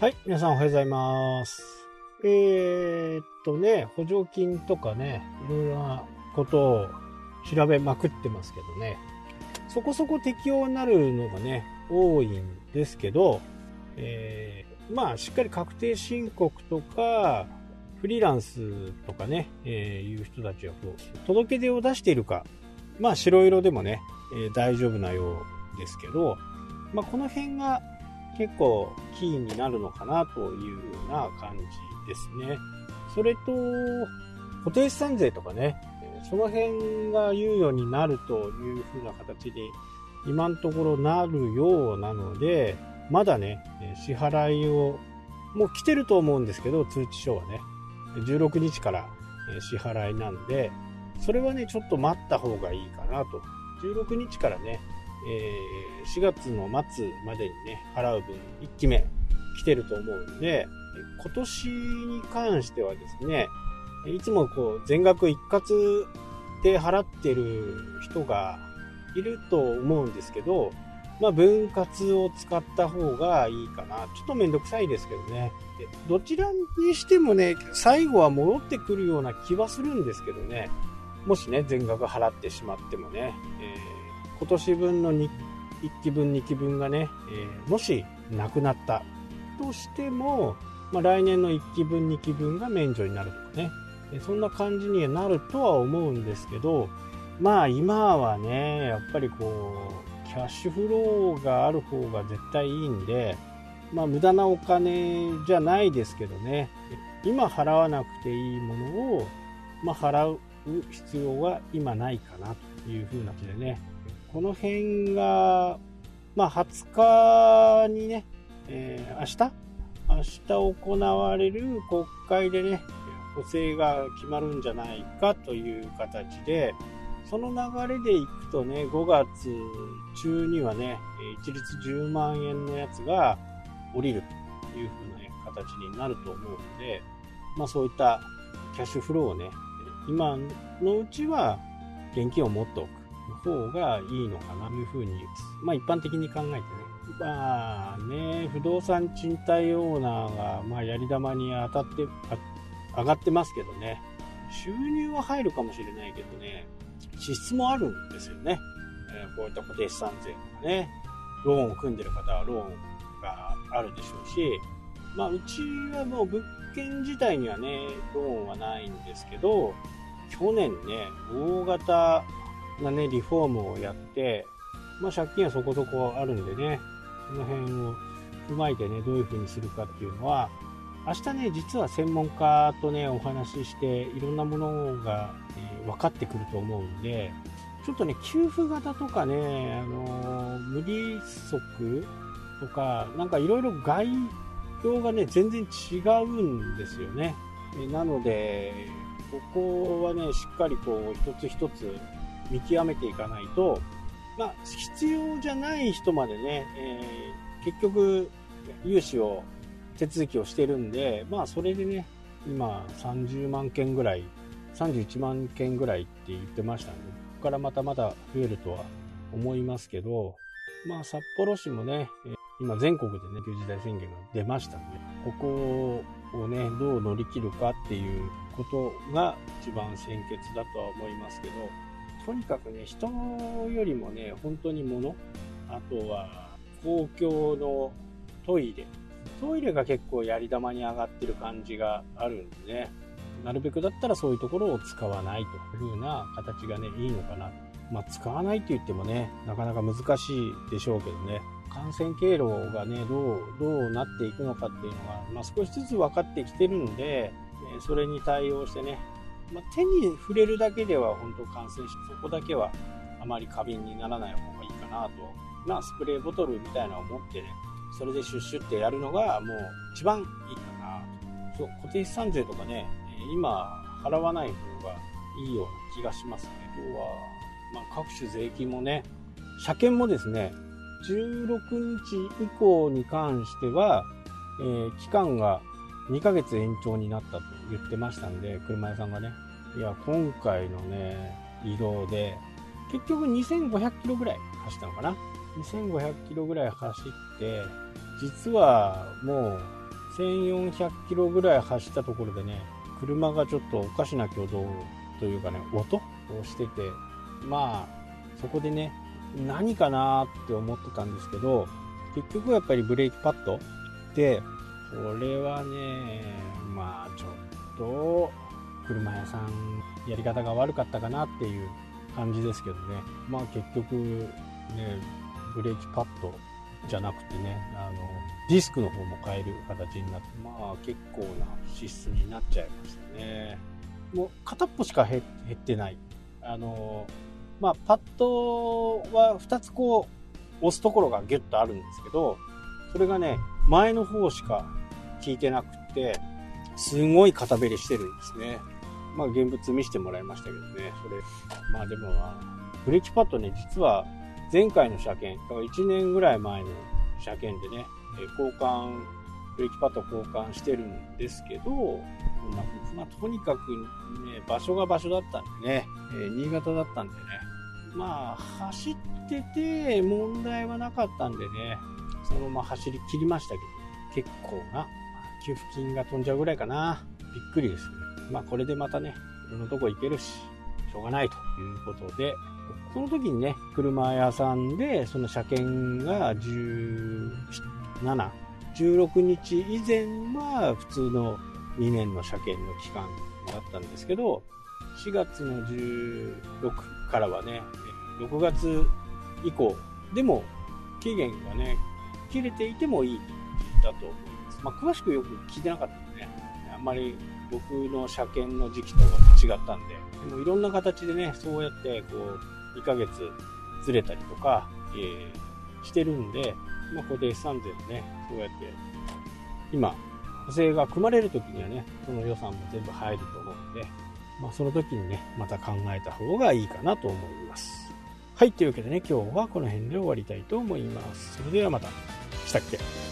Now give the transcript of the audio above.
はい、皆さんおはようございます。えー、っとね、補助金とかね、いろいろなことを調べまくってますけどね、そこそこ適用になるのがね、多いんですけど、えーまあ、しっかり確定申告とか、フリーランスとかね、えーいう人たちはこう、届け出を出しているか、まあ、白色でもね、えー大丈夫なようですけど、まあ、この辺が結構キーになるのかなというような感じですね。それと、固定資産税とかね、その辺が猶予になるというふうな形で、今のところなるようなので、まだね、支払いを、もう来てると思うんですけど、通知書はね、16日から支払いなんで、それはね、ちょっと待った方がいいかなと。16日からね、えー4月の末までにね、払う分1期目来てると思うんで、今年に関してはですね、いつもこう全額一括で払ってる人がいると思うんですけど、まあ分割を使った方がいいかな。ちょっとめんどくさいですけどね。でどちらにしてもね、最後は戻ってくるような気はするんですけどね。もしね、全額払ってしまってもね、えー今年分の 1, 期分、2期分がね、えーもしなくなったとしても、まあ、来年の1期分、2期分が免除になるとかね、そんな感じにはなるとは思うんですけど、まあ今はね、やっぱりこう、キャッシュフローがある方が絶対いいんで、まあ無駄なお金じゃないですけどね、今払わなくていいものを、まあ、払う必要は今ないかなというふうな気でね、この辺が、まあ、20日にね、えー明日？明日行われる国会でね、補正が決まるんじゃないかという形で、その流れでいくとね、5月中にはね、一律10万円のやつが降りるというふうな、ね、形になると思うので、まあそういったキャッシュフローをね、今のうちは現金を持っておく。方がいいのかなというふうに、まあ一般的に考えてね。まあね、不動産賃貸オーナーが、まあやり玉に当たって、上がってますけどね、収入は入るかもしれないけどね、支出もあるんですよね。えーこういった固定資産税とかね、ローンを組んでる方はローンがあるでしょうし、まあうちはもう物件自体にはね、ローンはないんですけど、去年ね、大型なね、リフォームをやって、まあ借金はそこそこあるんでね、その辺を踏まえてね、どういう風にするかっていうのは、明日ね、実は専門家とね、お話しして、いろんなものが、え分かってくると思うんで、ちょっとね、給付型とかね、あのー無利息とか、なんかいろいろ概要がね、全然違うんですよね。なので、ここはね、しっかりこう、一つ一つ見極めていかないと、まあ、必要じゃない人までね、えー結局、融資を、手続きをしてるんで、まあ、それでね、今、30万件ぐらい、31万件ぐらいって言ってましたんで、ここからまたまた増えるとは思いますけど、まあ、札幌市もね、今全国でね、緊急事態宣言が出ましたんで、ここをね、どう乗り切るかっていうことが一番先決だとは思いますけど、とにかくね、人よりもね、本当に物、あとは公共のトイレ、トイレが結構やり玉に上がってる感じがあるんでね、なるべくだったらそういうところを使わないという風な形がね、いいのかな。まあ、使わないって言ってもね、なかなか難しいでしょうけどね、感染経路がね、どう、どうなっていくのかっていうのが、まあ、少しずつ分かってきてるんで、それに対応してね、まあ、手に触れるだけでは本当感染し、そこだけはあまり過敏にならない方がいいかなと。まあ、スプレーボトルみたいなのを持ってね、それでシュッシュってやるのがもう一番いいかなと。そう、固定資産税とかね、今払わない方がいいような気がしますね。今日は、まあ、各種税金もね、車検もですね、16日以降に関しては、えー期間が2ヶ月延長になったと言ってましたんで、車屋さんがね。いや、今回のね、移動で、結局2500キロぐらい走ったのかな ?2500 キロぐらい走って、実はもう1400キロぐらい走ったところでね、車がちょっとおかしな挙動というかね、音をしてて、まあ、そこでね、何かなって思ってたんですけど、結局やっぱりブレーキパッドで、これはね、まあちょっと、車屋さんやり方が悪かったかなっていう感じですけどね。まあ結局、ね、ブレーキパッドじゃなくてね、あの、ディスクの方も変える形になって、まあ結構な支出になっちゃいましたね。もう片っぽしか減ってない。あの、まあパッドは2つこう押すところがギュッとあるんですけど、それがね、前の方しか効いてなくて、すごい片べりしてるんですね。まあ現物見せてもらいましたけどね、それ、まあでも、ブレーキパッドね、実は前回の車検、だから1年ぐらい前の車検でね、交換、ブレーキパッド交換してるんですけど、まあ、まあ、とにかくね、場所が場所だったんでね、えー、新潟だったんでね、まあ、走ってて問題はなかったんでね、そのまま走り切りましたけど、結構な、給付金が飛んじゃうぐらいかな。びっくりですね。まあこれでまたね、いろんなとこ行けるし、しょうがないということで、その時にね、車屋さんで、その車検が17、16日以前は普通の2年の車検の期間だったんですけど、4月の16からはね、6月以降でも期限がね、切れていてもいいだと。まあ、詳しくよく聞いてなかったんでね、あんまり僕の車検の時期とは違ったんで、でもいろんな形でね、そうやってこう、2ヶ月ずれたりとか、えー、してるんで、まあ、ここで S3000 ね、そうやって、今、補正が組まれる時にはね、その予算も全部入ると思うんで、まあ、その時にね、また考えた方がいいかなと思います。はい、というわけでね、今日はこの辺で終わりたいと思います。それではまた。したっけ？